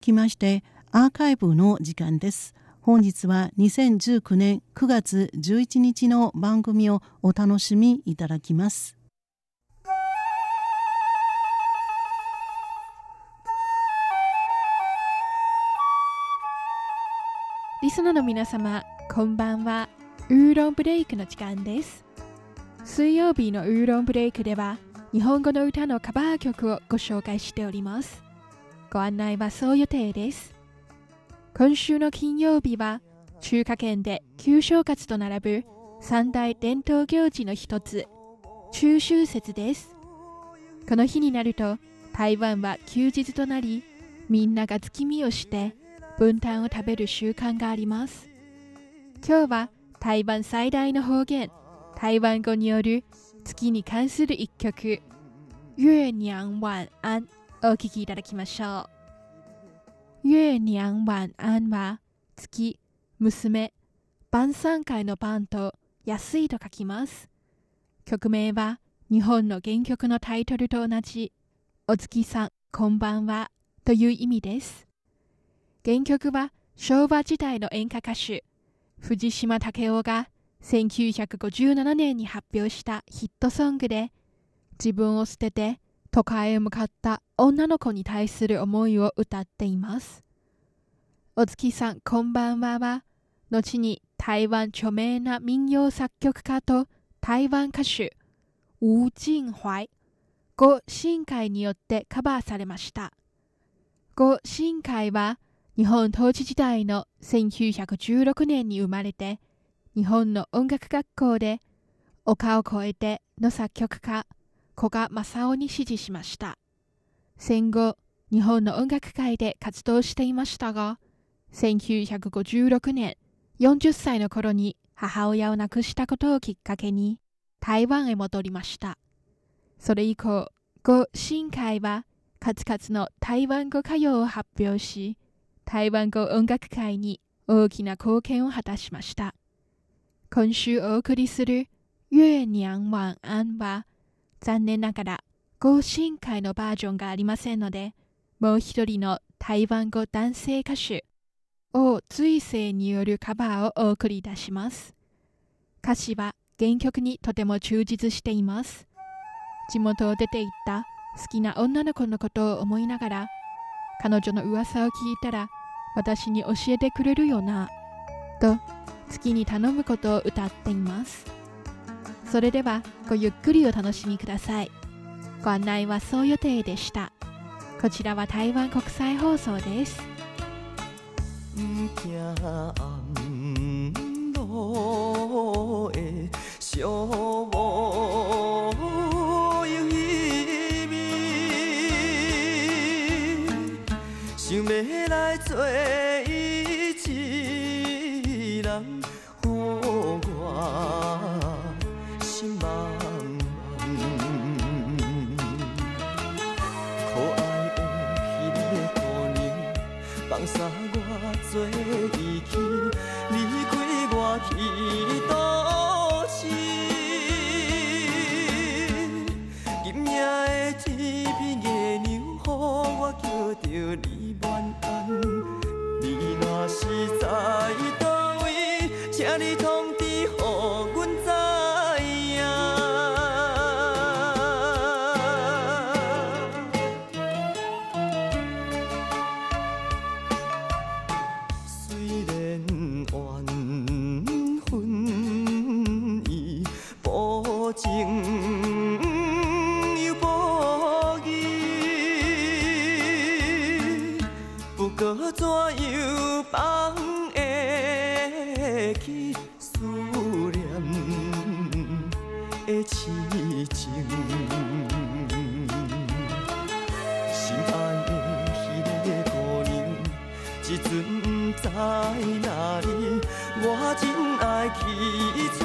きましてアーカイブの時間です。本日は2019年9月11日の番組をお楽しみいただきます。リスナーの皆様こんばんは。ウーロンブレイクの時間です。水曜日のウーロンブレイクでは日本語の歌のカバー曲をご紹介しております。ご案内はそう予定です。今週の金曜日は中華圏で旧正月と並ぶ三大伝統行事の一つ中秋節です。この日になると台湾は休日となりみんなが月見をして分担を食べる習慣があります。今日は台湾最大の方言台湾語による月に関する一曲「月娘晚安」お聴きいただきましょう。月娘晚安は月、娘、晩餐会の晩と安いと書きます。曲名は日本の原曲のタイトルと同じお月さんこんばんはという意味です。原曲は昭和時代の演歌歌手藤島武雄が1957年に発表したヒットソングで自分を捨てて都会へ向かった女の子に対する思いを歌っています。お月さんこんばんはは、後に台湾著名な民謡作曲家と台湾歌手、ウ・ジンホイ、呉新海によってカバーされました。呉新海は日本統治時代の1916年に生まれて、日本の音楽学校で丘を越えての作曲家、古賀正夫に支持しました。戦後、日本の音楽界で活動していましたが、1956年、40歳の頃に母親を亡くしたことをきっかけに台湾へ戻りました。それ以降、呉新海は数々の台湾語歌謡を発表し、台湾語音楽界に大きな貢献を果たしました。今週お送りする月娘晚安は、残念ながら、更新会のバージョンがありませんので、もう一人の台湾語男性歌手、王追星によるカバーをお送りいたします。歌詞は原曲にとても忠実しています。地元を出て行った好きな女の子のことを思いながら、彼女の噂を聞いたら私に教えてくれるよな、と月に頼むことを歌っています。それではごゆっくりお楽しみください。ご案内はそう予定でした。こちらは台湾国際放送です。想要来做一人，予我。心茫茫，可爱的彼个姑娘，放下我做伊去，离开我去都市。今夜的天边月娘，予我叫着你晚安。放下去思念的痴情，心爱的彼个姑娘，一阵不知哪里，我真爱去找。